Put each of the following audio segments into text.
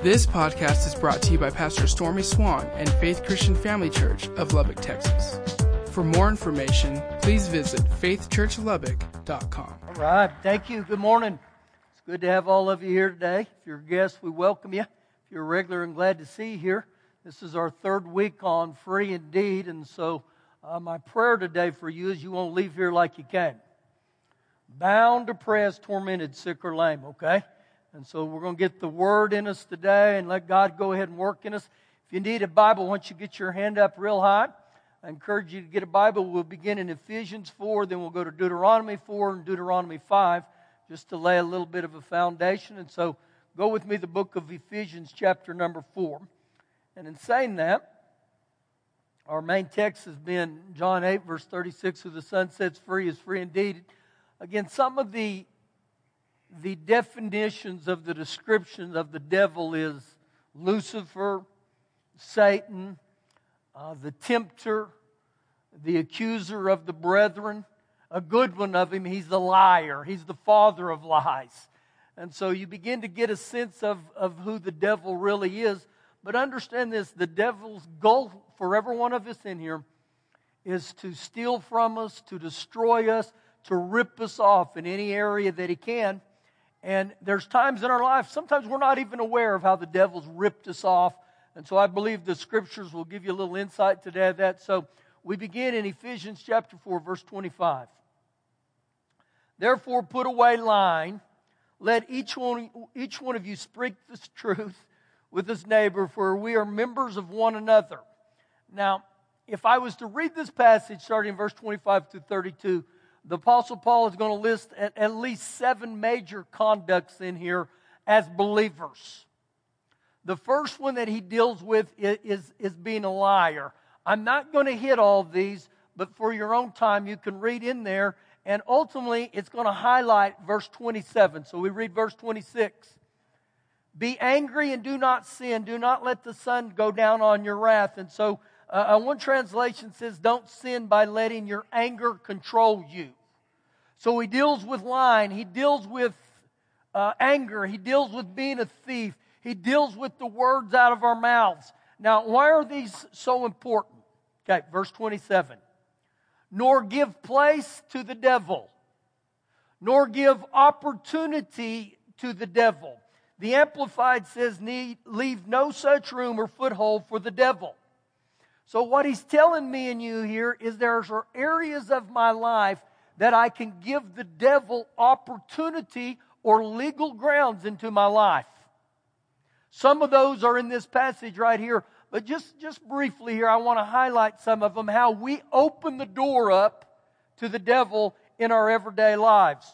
This podcast is brought to you by Pastor Stormy Swann and Faith Christian Family Church of Lubbock, Texas. For more information, please visit faithchurchlubbock.com. All right. Thank you. Good morning. It's good to have all of you here today. If you're a guest, we welcome you. If you're a regular, I'm glad to see you here. This is our third week on Free Indeed. And so, uh, my prayer today for you is you won't leave here like you came. Bound, depressed, tormented, sick, or lame, okay? And so we're going to get the word in us today and let God go ahead and work in us. If you need a Bible, once you get your hand up real high, I encourage you to get a Bible. We'll begin in Ephesians 4, then we'll go to Deuteronomy 4 and Deuteronomy 5, just to lay a little bit of a foundation. And so go with me the book of Ephesians, chapter number 4. And in saying that, our main text has been John 8, verse 36, who the Son sets free is free indeed. Again, some of the the definitions of the description of the devil is Lucifer, Satan, uh, the tempter, the accuser of the brethren. A good one of him, he's the liar. He's the father of lies. And so you begin to get a sense of, of who the devil really is. But understand this the devil's goal for every one of us in here is to steal from us, to destroy us, to rip us off in any area that he can. And there's times in our life, sometimes we're not even aware of how the devil's ripped us off. And so I believe the scriptures will give you a little insight today of that. So we begin in Ephesians chapter 4, verse 25. Therefore, put away lying. Let each one, each one of you speak the truth with his neighbor, for we are members of one another. Now, if I was to read this passage starting in verse 25 to 32, the Apostle Paul is going to list at, least seven major conducts in here as believers. The first one that he deals with is, is, is being a liar. I'm not going to hit all these, but for your own time, you can read in there, and ultimately, it's going to highlight verse 27. So we read verse 26. Be angry and do not sin. Do not let the sun go down on your wrath. And so, uh, uh one translation says, Don't sin by letting your anger control you. So he deals with lying, he deals with uh, anger, he deals with being a thief, he deals with the words out of our mouths. Now, why are these so important? Okay, verse 27. Nor give place to the devil, nor give opportunity to the devil. The Amplified says, leave no such room or foothold for the devil. So, what he's telling me and you here is there are areas of my life that I can give the devil opportunity or legal grounds into my life. Some of those are in this passage right here, but just, just briefly here, I want to highlight some of them how we open the door up to the devil in our everyday lives.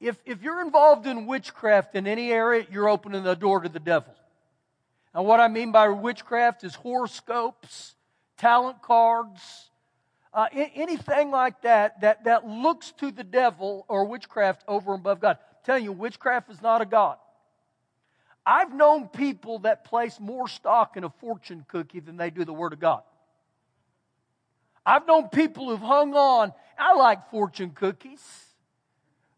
If, if you're involved in witchcraft in any area, you're opening the door to the devil. And what I mean by witchcraft is horoscopes, tarot cards, uh, anything like that, that that looks to the devil or witchcraft over and above God. I'm telling you, witchcraft is not a God. I've known people that place more stock in a fortune cookie than they do the Word of God. I've known people who've hung on. I like fortune cookies,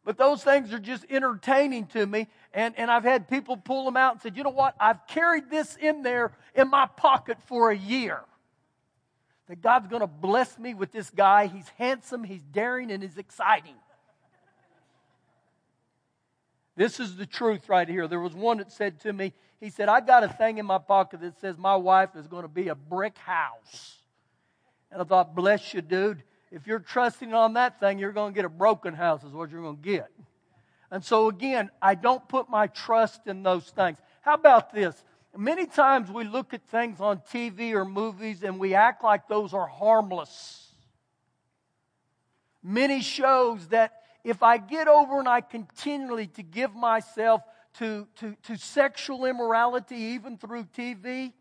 but those things are just entertaining to me. And, and I've had people pull them out and said, you know what? I've carried this in there in my pocket for a year that God's going to bless me with this guy. He's handsome, he's daring, and he's exciting. This is the truth right here. There was one that said to me, he said, I got a thing in my pocket that says my wife is going to be a brick house. And I thought, bless you, dude. If you're trusting on that thing, you're going to get a broken house, is what you're going to get. And so, again, I don't put my trust in those things. How about this? Many times we look at things on TV or movies and we act like those are harmless. Many shows that if I get over and I continually to give myself to, to, to sexual immorality, even through TV,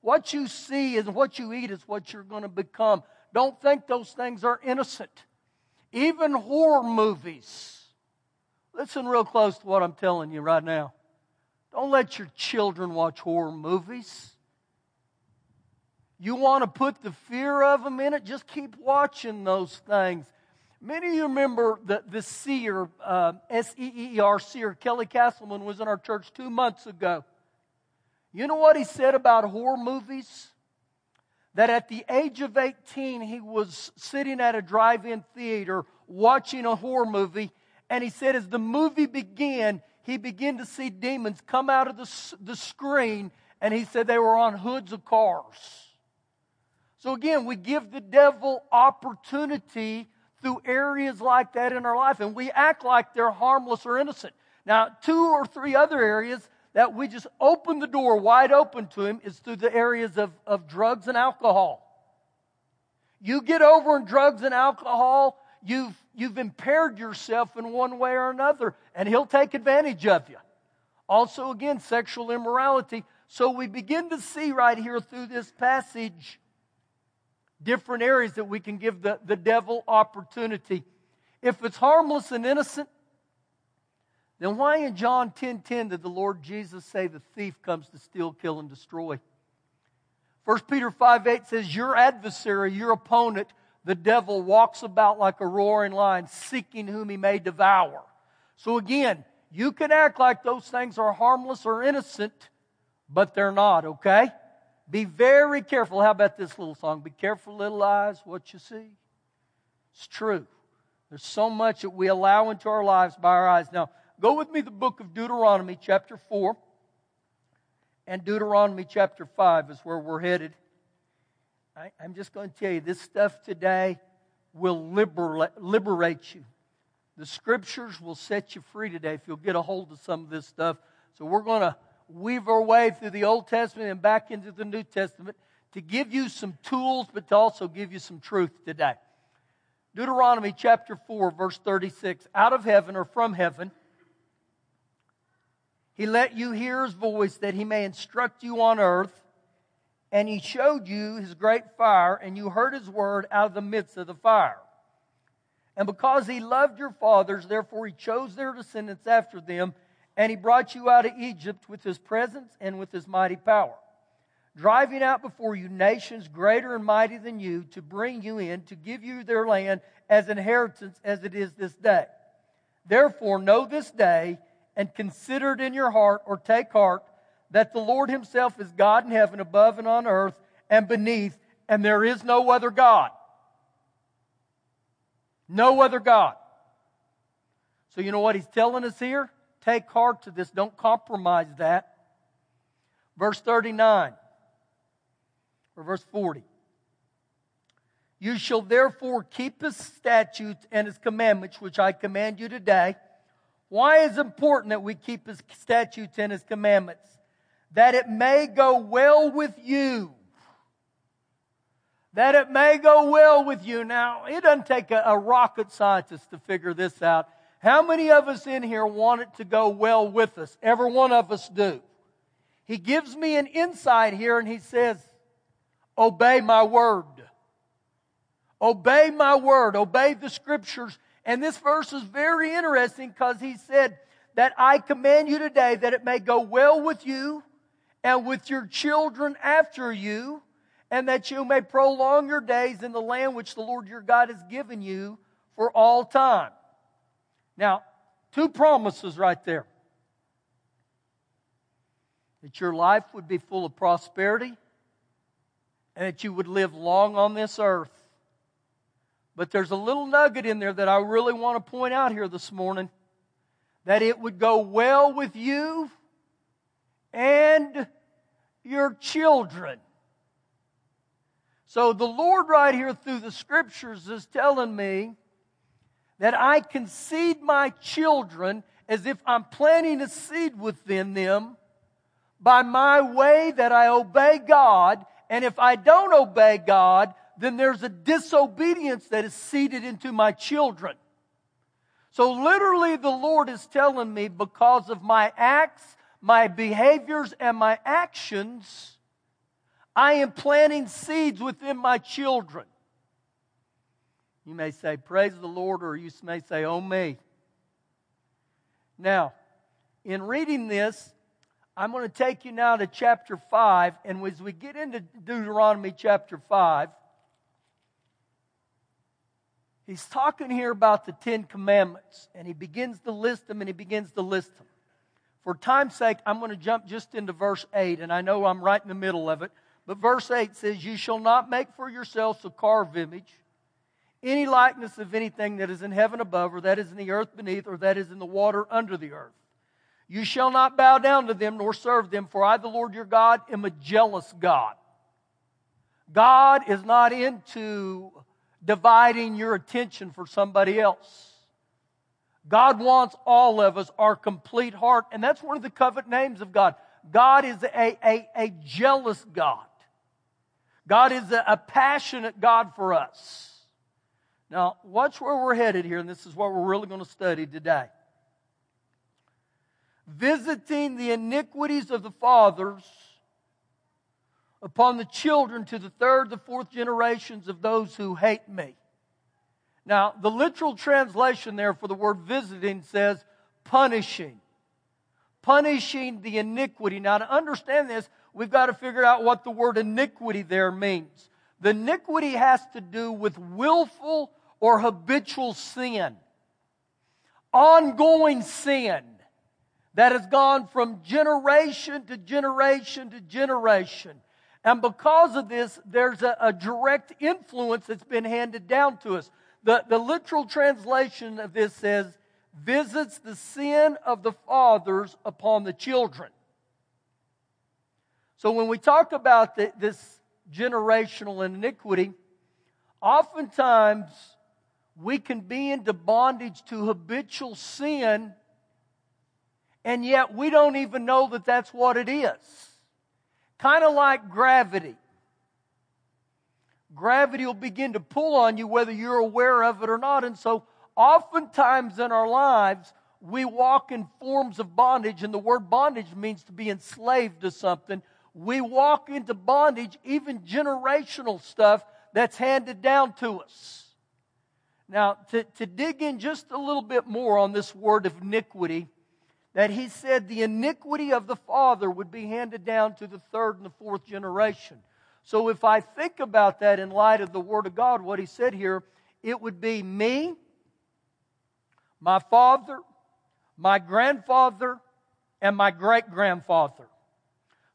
what you see and what you eat is what you're going to become. Don't think those things are innocent. Even horror movies. Listen real close to what I'm telling you right now. Don't let your children watch horror movies. You want to put the fear of them in it? Just keep watching those things. Many of you remember the, the seer, uh, S E E R seer, Kelly Castleman was in our church two months ago. You know what he said about horror movies? That at the age of 18, he was sitting at a drive in theater watching a horror movie, and he said as the movie began, he began to see demons come out of the, the screen, and he said they were on hoods of cars. So again, we give the devil opportunity through areas like that in our life, and we act like they're harmless or innocent. Now, two or three other areas that we just open the door wide open to him is through the areas of, of drugs and alcohol. You get over in drugs and alcohol, you've, you've impaired yourself in one way or another, and he'll take advantage of you. Also, again, sexual immorality. So we begin to see right here through this passage different areas that we can give the, the devil opportunity. If it's harmless and innocent, then why in John 10:10 10, 10, did the Lord Jesus say the thief comes to steal, kill, and destroy? 1 Peter 5 8 says, Your adversary, your opponent, the devil, walks about like a roaring lion, seeking whom he may devour. So again, you can act like those things are harmless or innocent, but they're not, okay? Be very careful. How about this little song? Be careful, little eyes, what you see. It's true. There's so much that we allow into our lives by our eyes. Now, Go with me the book of Deuteronomy, chapter 4, and Deuteronomy, chapter 5 is where we're headed. I, am just going to tell you, this stuff today will liberate, liberate you. The scriptures will set you free today if you'll get a hold of some of this stuff. So we're going to weave our way through the Old Testament and back into the New Testament to give you some tools, but to also give you some truth today. Deuteronomy chapter 4, verse 36 Out of heaven or from heaven he let you hear his voice that he may instruct you on earth. And he showed you his great fire, and you heard his word out of the midst of the fire. And because he loved your fathers, therefore he chose their descendants after them, and he brought you out of Egypt with his presence and with his mighty power, driving out before you nations greater and mighty than you, to bring you in, to give you their land as inheritance as it is this day. Therefore, know this day and consider it in your heart or take heart that the Lord Himself is God in heaven, above and on earth and beneath, and there is no other God. No other God. So, you know what He's telling us here? Take heart to this. Don't compromise that. Verse 39 or verse 40. You shall therefore keep his statutes and his commandments, which I command you today why is it important that we keep his statutes and his commandments? That it may go well with you. That it may go well with you. Now, it doesn't take a, a rocket scientist to figure this out. How many of us in here want it to go well with us? Every one of us do. He gives me an insight here and he says, Obey my word. Obey my word. Obey the scriptures and this verse is very interesting because he said that I command you today that it may go well with you and with your children after you, and that you may prolong your days in the land which the Lord your God has given you for all time. Now, two promises right there that your life would be full of prosperity and that you would live long on this earth. But there's a little nugget in there that I really want to point out here this morning that it would go well with you and your children. So the Lord, right here through the scriptures, is telling me that I seed my children as if I'm planting a seed within them by my way that I obey God. And if I don't obey God, then there's a disobedience that is seeded into my children. So literally the Lord is telling me because of my acts, my behaviors, and my actions, I am planting seeds within my children. You may say, Praise the Lord, or you may say, Oh me. Now, in reading this, I'm going to take you now to chapter 5, and as we get into Deuteronomy chapter 5, He's talking here about the Ten Commandments, and he begins to list them and he begins to list them. For time's sake, I'm going to jump just into verse 8, and I know I'm right in the middle of it. But verse 8 says, You shall not make for yourselves a carved image, any likeness of anything that is in heaven above, or that is in the earth beneath, or that is in the water under the earth. You shall not bow down to them nor serve them, for I, the Lord your God, am a jealous God. God is not into dividing your attention for somebody else. God wants all of us, our complete heart, and that's one of the covet names of God. God is a, a, a jealous God. God is a, a passionate God for us. Now, watch where we're headed here, and this is what we're really going to study today. Visiting the iniquities of the fathers upon the children to the third, the fourth generations of those who hate me. Now, the literal translation there for the word visiting says punishing. Punishing the iniquity. Now, to understand this, we've got to figure out what the word iniquity there means. The iniquity has to do with willful or habitual sin, ongoing sin that has gone from generation to generation to generation. And because of this, there's a, a, direct influence that's been handed down to us. The, the literal translation of this says, visits the sin of the fathers upon the children. So when we talk about the, this generational iniquity, oftentimes we can be into bondage to habitual sin, and yet we don't even know that that's what it is. Kind of like gravity gravity will begin to pull on you whether you're aware of it or not. And so, oftentimes in our lives, we walk in forms of bondage, and the word bondage means to be enslaved to something. We walk into bondage, even generational stuff that's handed down to us. Now, to, to dig in just a little bit more on this word of iniquity, that he said the iniquity of the father would be handed down to the third and the fourth generation. So if I think about that in light of the Word of God, what He said here, it would be me, my father, my grandfather, and my great grandfather.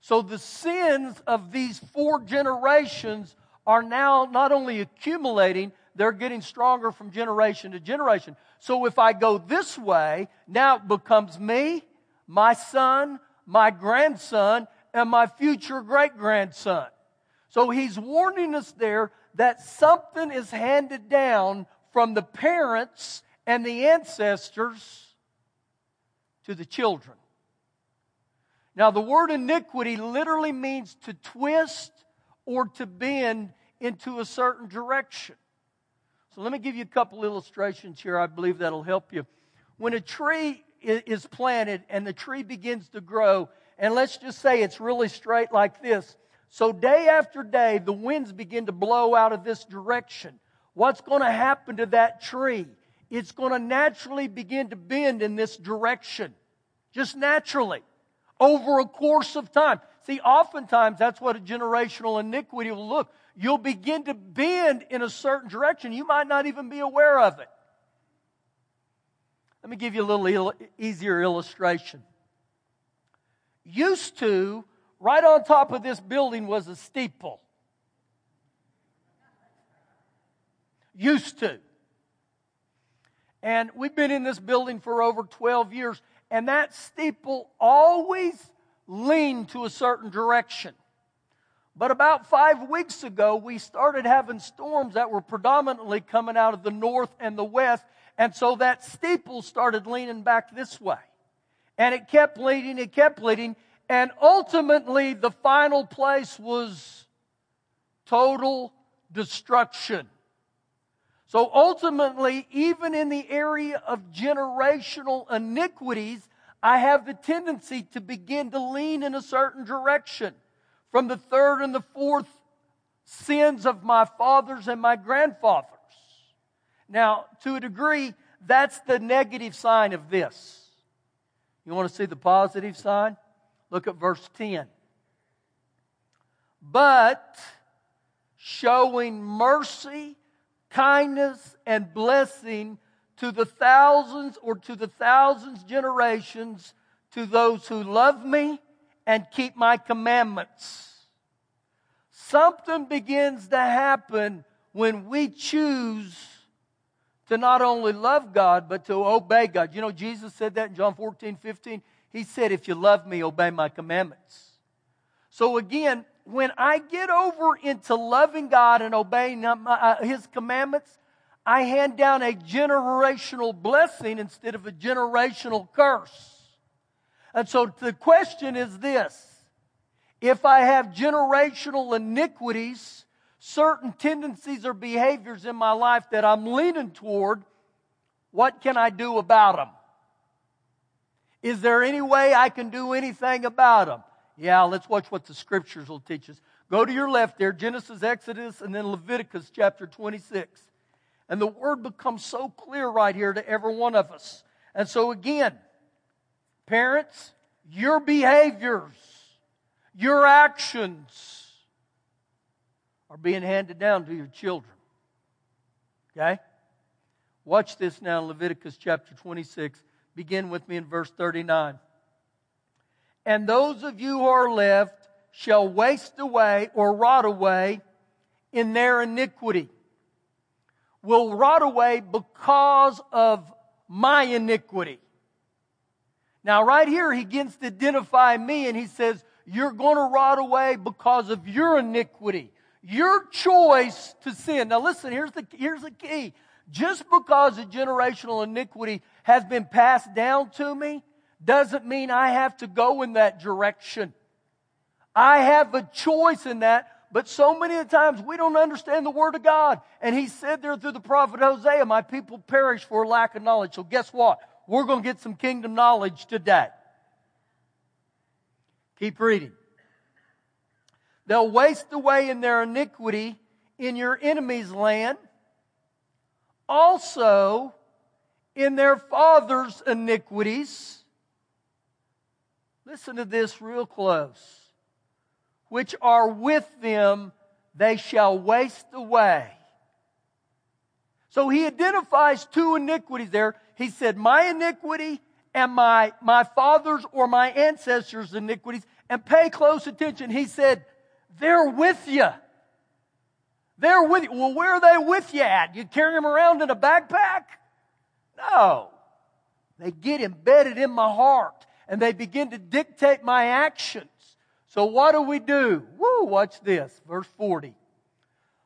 So the sins of these four generations are now not only accumulating, they're getting stronger from generation to generation. So if I go this way, now it becomes me, my son, my grandson, and my future great grandson. So he's warning us there that something is handed down from the parents and the ancestors to the children. Now, the word iniquity literally means to twist or to bend into a certain direction. So, let me give you a couple illustrations here. I believe that'll help you. When a tree is planted and the tree begins to grow, and let's just say it's really straight like this, so, day after day, the winds begin to blow out of this direction. What's going to happen to that tree? It's going to naturally begin to bend in this direction, just naturally, over a course of time. See, oftentimes that's what a generational iniquity will look. You'll begin to bend in a certain direction. You might not even be aware of it. Let me give you a little easier illustration. Used to, right on top of this building was a steeple. Used to. And we've been in this building for over 12 years, and that steeple always leaned to a certain direction. But about five weeks ago, we started having storms that were predominantly coming out of the north and the west, and so that steeple started leaning back this way. And it kept leaning, it kept leaning, and ultimately, the final place was total destruction. So ultimately, even in the area of generational iniquities, I have the tendency to begin to lean in a certain direction from the third and the fourth sins of my fathers and my grandfathers. Now, to a degree, that's the negative sign of this. You want to see the positive sign? Look at verse 10. But showing mercy, kindness, and blessing to the thousands or to the thousands generations to those who love me and keep my commandments. Something begins to happen when we choose to not only love God, but to obey God. You know, Jesus said that in John 14, 15. He said, If you love me, obey my commandments. So again, when I get over into loving God and obeying uh, His commandments, I hand down a generational blessing instead of a generational curse. And so the question is this if I have generational iniquities, certain tendencies or behaviors in my life that I'm leaning toward, what can I do about them? Is there any way I can do anything about them? Yeah, let's watch what the scriptures will teach us. Go to your left there, Genesis, Exodus, and then Leviticus chapter 26. And the word becomes so clear right here to every one of us. And so again, parents, your behaviors, your actions are being handed down to your children. Okay? Watch this now Leviticus chapter 26. Begin with me in verse 39. And those of you who are left shall waste away or rot away in their iniquity. Will rot away because of my iniquity. Now, right here, he begins to identify me and he says, You're going to rot away because of your iniquity, your choice to sin. Now, listen, here's the, here's the key. Just because a generational iniquity has been passed down to me doesn't mean I have to go in that direction. I have a choice in that, but so many times we don't understand the Word of God. And He said there through the prophet Hosea, My people perish for lack of knowledge. So guess what? We're going to get some kingdom knowledge today. Keep reading. They'll waste away in their iniquity in your enemy's land, also in their father's iniquities Listen to this real close. Which are with them, they shall waste away. So he identifies two iniquities there. He said, My iniquity and my, my father's or my ancestors' iniquities. And pay close attention. He said, They're with you. They're with you. Well, where are they with you at? You carry them around in a backpack? No. They get embedded in my heart and they begin to dictate my actions. So what do we do? Woo, watch this, verse 40.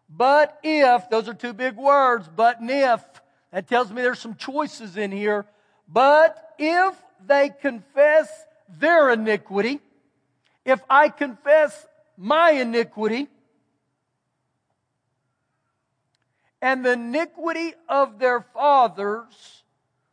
But if, those are two big words, but and if, that tells me there's some choices in here. But if they confess their iniquity, if I confess my iniquity, and the iniquity of their fathers,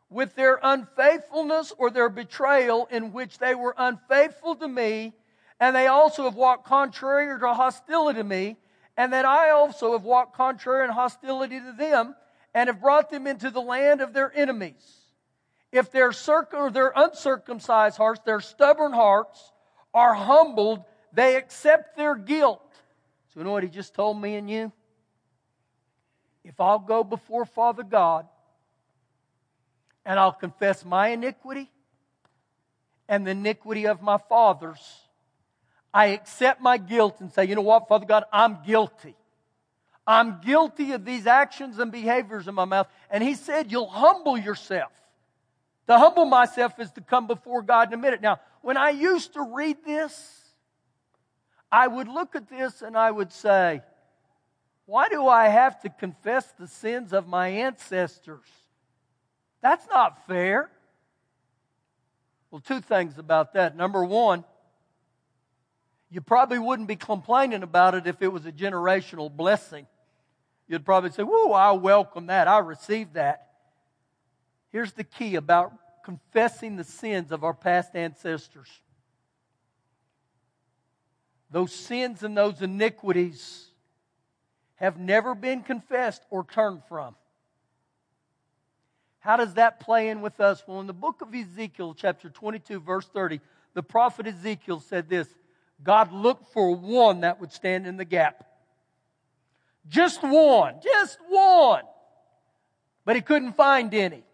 with their unfaithfulness or their betrayal, in which they were unfaithful to me, and they also have walked contrary to hostility to me, and that I also have walked contrary and hostility to them, and have brought them into the land of their enemies. If their, circum- their uncircumcised hearts, their stubborn hearts, are humbled, they accept their guilt. So, you know what he just told me and you? If I'll go before Father God and I'll confess my iniquity and the iniquity of my fathers. I accept my guilt and say, you know what, Father God, I'm guilty. I'm guilty of these actions and behaviors in my mouth. And He said, You'll humble yourself. To humble myself is to come before God in a minute. Now, when I used to read this, I would look at this and I would say, Why do I have to confess the sins of my ancestors? That's not fair. Well, two things about that. Number one, you probably wouldn't be complaining about it if it was a generational blessing. You'd probably say, Whoa, I welcome that. I receive that. Here's the key about confessing the sins of our past ancestors those sins and those iniquities have never been confessed or turned from. How does that play in with us? Well, in the book of Ezekiel, chapter 22, verse 30, the prophet Ezekiel said this God looked for one that would stand in the gap. Just one, just one. But he couldn't find any.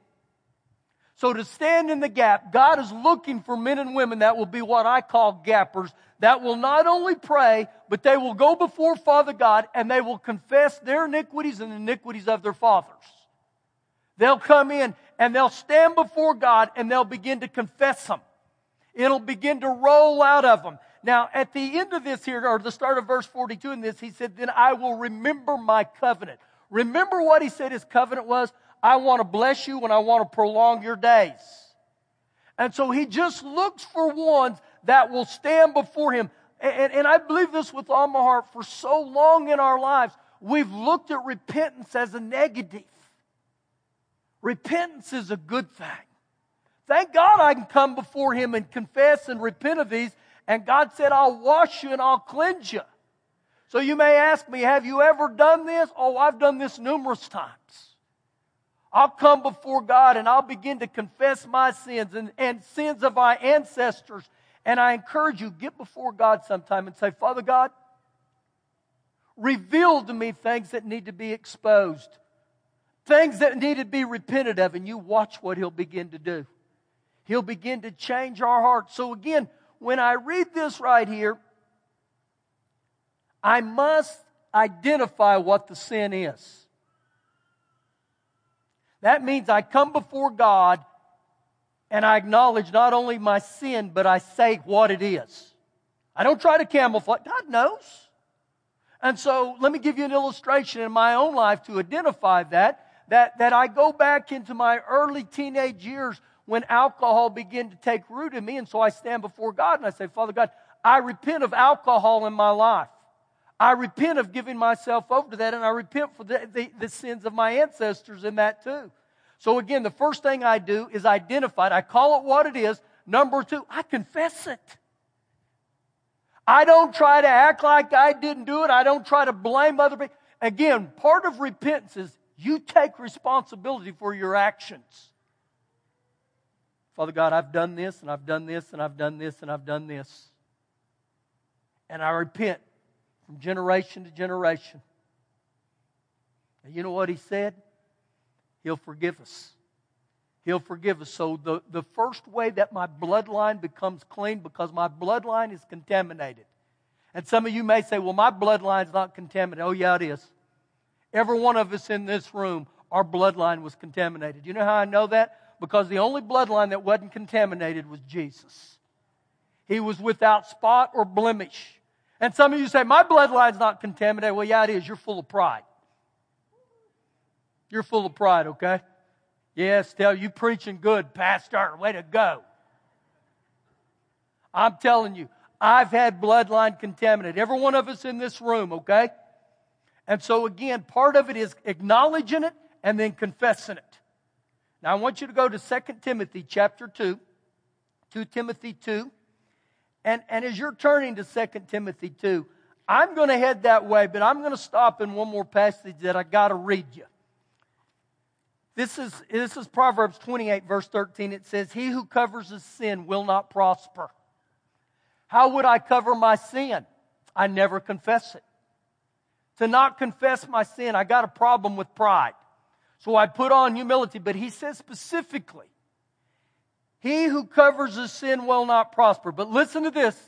So to stand in the gap, God is looking for men and women that will be what I call gappers, that will not only pray, but they will go before Father God and they will confess their iniquities and the iniquities of their fathers. They'll come in and they'll stand before God and they'll begin to confess them. It'll begin to roll out of them. Now, at the end of this here, or the start of verse 42 in this, he said, Then I will remember my covenant. Remember what he said his covenant was? I want to bless you and I want to prolong your days. And so he just looks for ones that will stand before him. And, and, I believe this with all my heart. For so long in our lives, we've looked at repentance as a negative. Repentance is a good thing. Thank God I can come before him and confess and repent of these. And God said, I'll wash you and I'll cleanse you. So you may ask me, have you ever done this? Oh, I've done this numerous times. I'll come before God and I'll begin to confess my sins and, and sins of my ancestors. And I encourage you, get before God sometime and say, Father God, reveal to me things that need to be exposed, things that need to be repented of, and you watch what He'll begin to do. He'll begin to change our hearts. So again, when I read this right here, I must identify what the sin is. That means I come before God and I acknowledge not only my sin, but I say what it is. I don't try to camouflage. God knows. And so let me give you an illustration in my own life to identify that, that, that I go back into my early teenage years when alcohol began to take root in me. And so I stand before God and I say, Father God, I repent of alcohol in my life. I repent of giving myself over to that, and I repent for the, the, the, sins of my ancestors in that too. So again, the first thing I do is identify it. I call it what it is. Number two, I confess it. I don't try to act like I didn't do it. I don't try to blame other people. Again, part of repentance is you take responsibility for your actions. Father God, I've done this, and I've done this, and I've done this, and I've done this. And I repent from generation to generation. And you know what he said? He'll forgive us. He'll forgive us. So, the, the first way that my bloodline becomes clean, because my bloodline is contaminated. And some of you may say, well, my bloodline's not contaminated. Oh, yeah, it is. Every one of us in this room, our bloodline was contaminated. You know how I know that? Because the only bloodline that wasn't contaminated was Jesus. He was without spot or blemish. And some of you say, My bloodline's not contaminated. Well, yeah, it is. You're full of pride. You're full of pride, okay? Yes, tell you preaching good, Pastor. Way to go. I'm telling you, I've had bloodline contaminated. Every one of us in this room, okay? And so, again, part of it is acknowledging it and then confessing it. Now, I want you to go to 2 Timothy chapter 2, 2 Timothy 2. And, and as you're turning to 2 Timothy 2, I'm going to head that way, but I'm going to stop in one more passage that I got to read you. This is, this is Proverbs 28, verse 13. It says, He who covers his sin will not prosper. How would I cover my sin? I never confess it. To not confess my sin, I got a problem with pride. So I put on humility. But he says specifically, he who covers his sin will not prosper. But listen to this.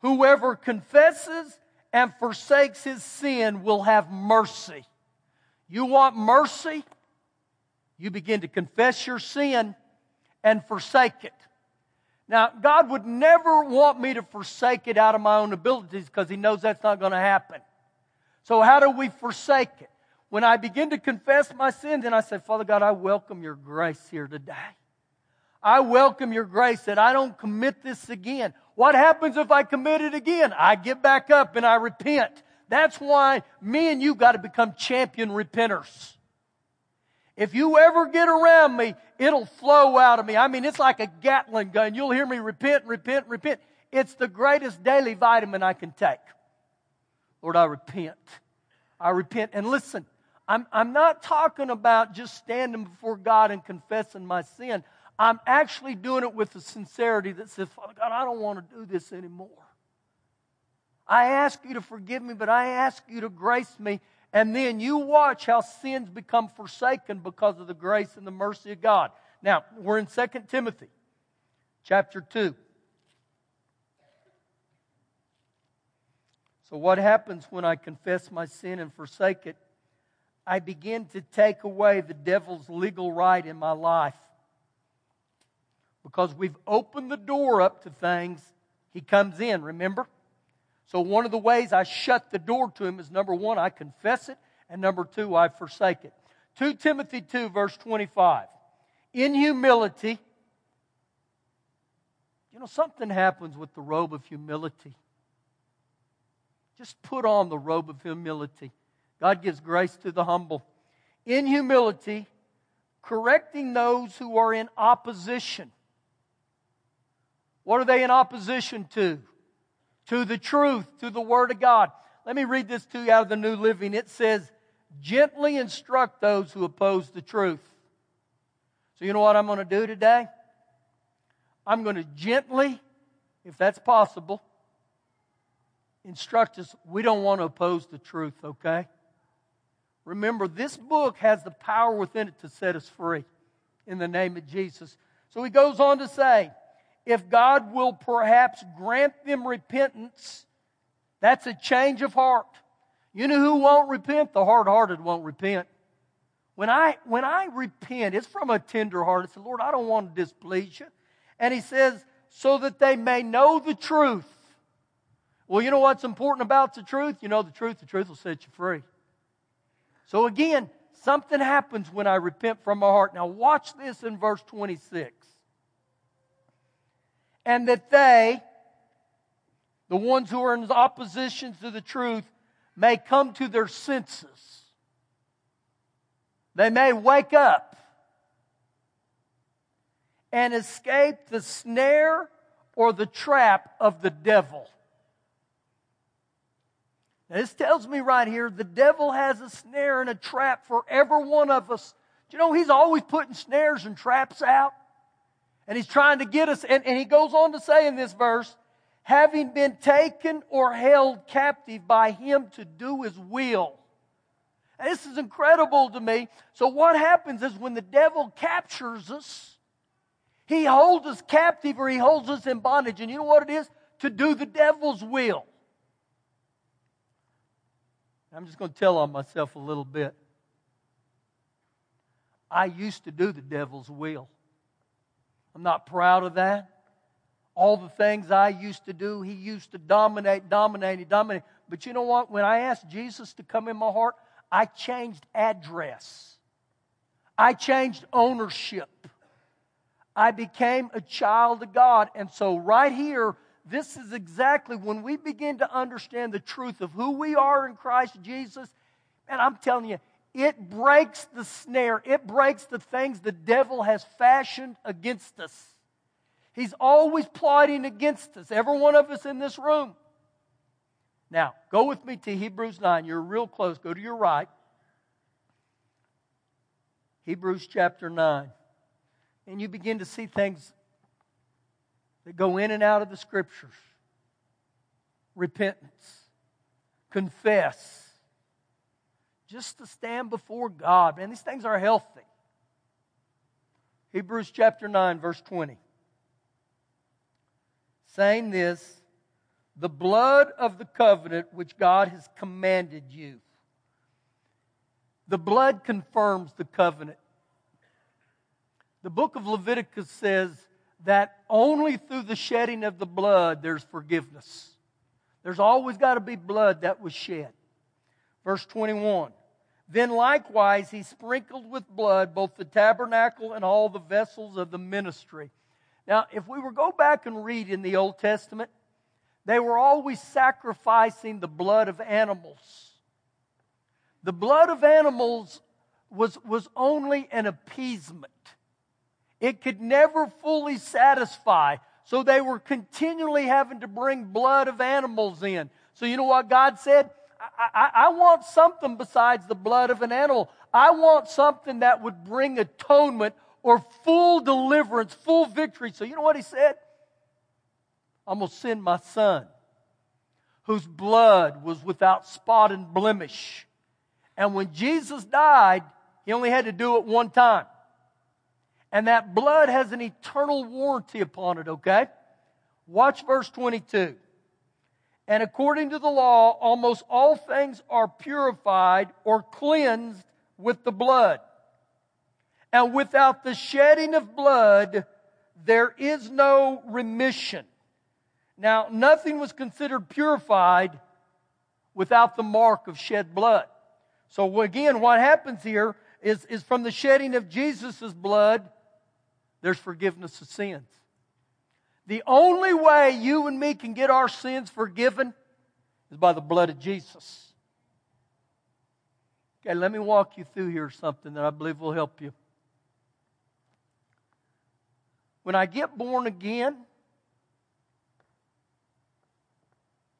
Whoever confesses and forsakes his sin will have mercy. You want mercy? You begin to confess your sin and forsake it. Now, God would never want me to forsake it out of my own abilities because He knows that's not going to happen. So, how do we forsake it? When I begin to confess my sins, and I say, Father God, I welcome your grace here today. I welcome your grace that I don't commit this again. What happens if I commit it again? I get back up and I repent. That's why me and you got to become champion repenters. If you ever get around me, it'll flow out of me. I mean, it's like a Gatling gun. You'll hear me repent, repent, repent. It's the greatest daily vitamin I can take. Lord, I repent. I repent. And listen, I'm, I'm not talking about just standing before God and confessing my sin. I'm actually doing it with a sincerity that says, Father God, I don't want to do this anymore. I ask you to forgive me, but I ask you to grace me. And then you watch how sins become forsaken because of the grace and the mercy of God. Now, we're in 2 Timothy chapter 2. So, what happens when I confess my sin and forsake it? I begin to take away the devil's legal right in my life. Because we've opened the door up to things, he comes in, remember? So, one of the ways I shut the door to him is number one, I confess it, and number two, I forsake it. 2 Timothy 2, verse 25. In humility, you know, something happens with the robe of humility. Just put on the robe of humility. God gives grace to the humble. In humility, correcting those who are in opposition. What are they in opposition to? To the truth, to the Word of God. Let me read this to you out of the New Living. It says, Gently instruct those who oppose the truth. So, you know what I'm going to do today? I'm going to gently, if that's possible, instruct us. We don't want to oppose the truth, okay? Remember, this book has the power within it to set us free in the name of Jesus. So he goes on to say, if God will perhaps grant them repentance, that's a change of heart. You know who won't repent? The hard hearted won't repent. When I, when I repent, it's from a tender heart. I say, Lord, I don't want to displease you. And he says, so that they may know the truth. Well, you know what's important about the truth? You know the truth, the truth will set you free. So again, something happens when I repent from my heart. Now, watch this in verse 26. And that they, the ones who are in opposition to the truth, may come to their senses. They may wake up and escape the snare or the trap of the devil. Now, this tells me right here the devil has a snare and a trap for every one of us. Do you know he's always putting snares and traps out? And he's trying to get us. And, and he goes on to say in this verse, having been taken or held captive by him to do his will. And this is incredible to me. So, what happens is when the devil captures us, he holds us captive or he holds us in bondage. And you know what it is? To do the devil's will. I'm just going to tell on myself a little bit. I used to do the devil's will. I'm not proud of that. All the things I used to do, he used to dominate, dominate, dominate. But you know what? When I asked Jesus to come in my heart, I changed address. I changed ownership. I became a child of God. And so, right here, this is exactly when we begin to understand the truth of who we are in Christ Jesus. And I'm telling you, it breaks the snare, it breaks the things the devil has fashioned against us. He's always plotting against us, every one of us in this room. Now, go with me to Hebrews 9. You're real close. Go to your right. Hebrews chapter 9. And you begin to see things that go in and out of the scriptures repentance, confess, just to stand before God. Man, these things are healthy. Hebrews chapter 9, verse 20. Saying this, the blood of the covenant which God has commanded you. The blood confirms the covenant. The book of Leviticus says that only through the shedding of the blood there's forgiveness. There's always got to be blood that was shed. Verse 21. Then likewise he sprinkled with blood both the tabernacle and all the vessels of the ministry. Now, if we were go back and read in the Old Testament, they were always sacrificing the blood of animals. The blood of animals was, was only an appeasement. It could never fully satisfy. So they were continually having to bring blood of animals in. So you know what God said? I, I, I, want something besides the blood of an animal. I want something that would bring atonement or full deliverance, full victory. So you know what he said? I'm going to send my son, whose blood was without spot and blemish. And when Jesus died, he only had to do it one time. And that blood has an eternal warranty upon it, okay? Watch verse 22. And according to the law, almost all things are purified or cleansed with the blood. And without the shedding of blood, there is no remission. Now, nothing was considered purified without the mark of shed blood. So again, what happens here is, is from the shedding of Jesus' blood, there's forgiveness of sins. The only way you and me can get our sins forgiven is by the blood of Jesus. Okay, let me walk you through here something that I believe will help you. When I get born again,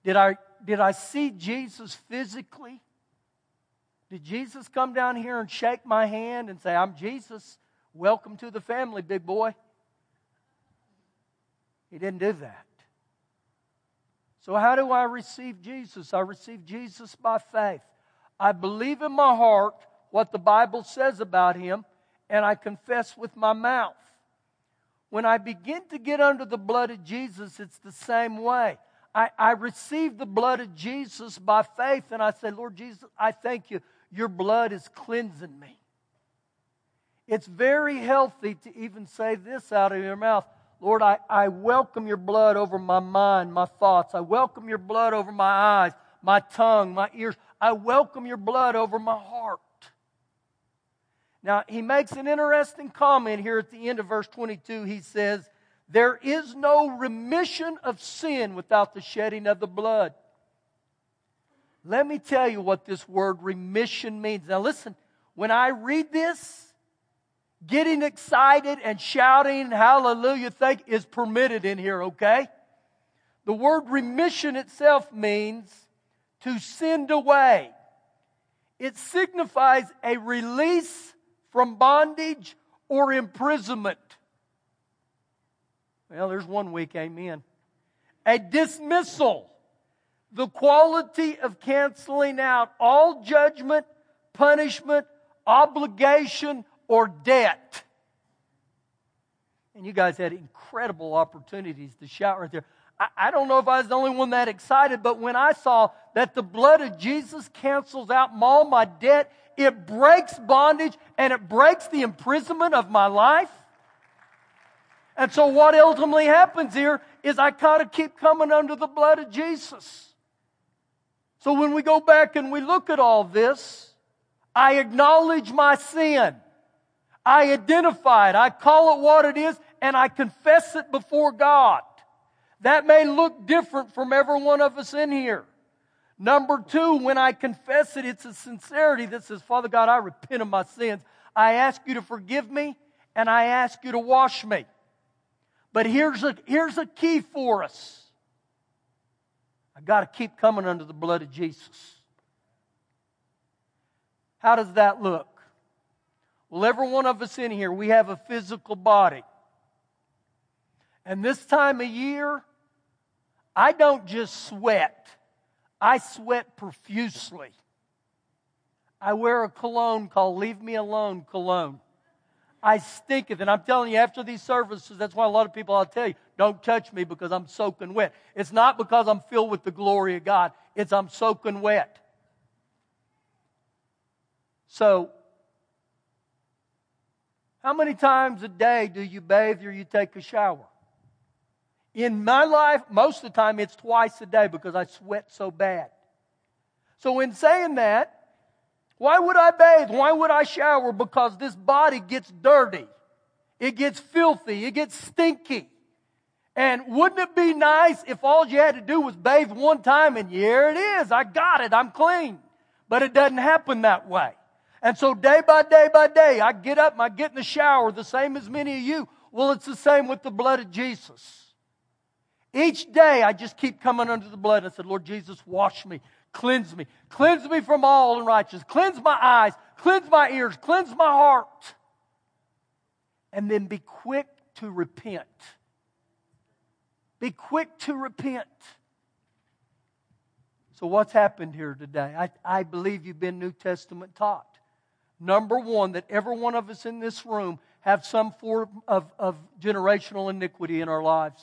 did I, did I see Jesus physically? Did Jesus come down here and shake my hand and say, I'm Jesus? Welcome to the family, big boy. He didn't do that. So, how do I receive Jesus? I receive Jesus by faith. I believe in my heart what the Bible says about him, and I confess with my mouth. When I begin to get under the blood of Jesus, it's the same way. I, I receive the blood of Jesus by faith, and I say, Lord Jesus, I thank you. Your blood is cleansing me. It's very healthy to even say this out of your mouth Lord, I, I welcome your blood over my mind, my thoughts. I welcome your blood over my eyes, my tongue, my ears. I welcome your blood over my heart. Now, he makes an interesting comment here at the end of verse 22. He says, There is no remission of sin without the shedding of the blood. Let me tell you what this word remission means. Now, listen, when I read this, getting excited and shouting hallelujah thank is permitted in here, okay? The word remission itself means to send away. It signifies a release from bondage or imprisonment. Well, there's one week, amen. A dismissal, the quality of canceling out all judgment, punishment, obligation, or debt. And you guys had incredible opportunities to shout right there. I, I don't know if I was the only one that excited, but when I saw that the blood of Jesus cancels out all my debt, it breaks bondage and it breaks the imprisonment of my life. And so what ultimately happens here is I kind of keep coming under the blood of Jesus. So when we go back and we look at all this, I acknowledge my sin. I identify it, I call it what it is, and I confess it before God. That may look different from every one of us in here. Number two, when I confess it, it's a sincerity that says, Father God, I repent of my sins. I ask you to forgive me, and I ask you to wash me. But here's a, here's a key for us. I got to keep coming under the blood of Jesus. How does that look? Well, every one of us in here, we have a physical body. And this time of year, I don't just sweat, I sweat profusely. I wear a cologne called Leave Me Alone cologne. I stink it. And I'm telling you, after these services, that's why a lot of people, I'll tell you, don't touch me because I'm soaking wet. It's not because I'm filled with the glory of God, it's I'm soaking wet. So how many times a day do you bathe or you take a shower? In my life, most of the time it's twice a day because I sweat so bad. So, in saying that, why would I bathe? Why would I shower? Because this body gets dirty. It gets filthy. It gets stinky. And wouldn't it be nice if all you had to do was bathe one time and here it is. I got it. I'm clean. But it doesn't happen that way. And so day by day by day, I get up and I get in the shower, the same as many of you. Well, it's the same with the blood of Jesus. Each day, I just keep coming under the blood. I said, Lord Jesus, wash me, cleanse me, cleanse me from all unrighteousness, cleanse my eyes, cleanse my ears, cleanse my heart. And then be quick to repent. Be quick to repent. So, what's happened here today? I, I believe you've been New Testament taught. Number one, that every one of us in this room have some form of, of generational iniquity in our lives.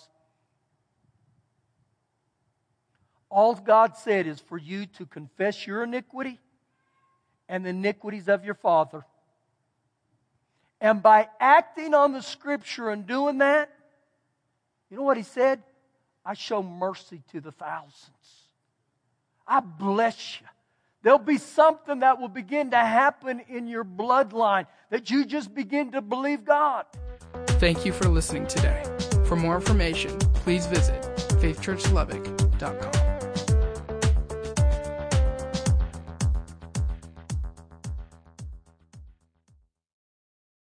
All God said is for you to confess your iniquity and the iniquities of your father. And by acting on the scripture and doing that, you know what he said? I show mercy to the thousands. I bless you. There'll be something that will begin to happen in your bloodline that you just begin to believe God. Thank you for listening today. For more information, please visit faithchurchlubbock.com.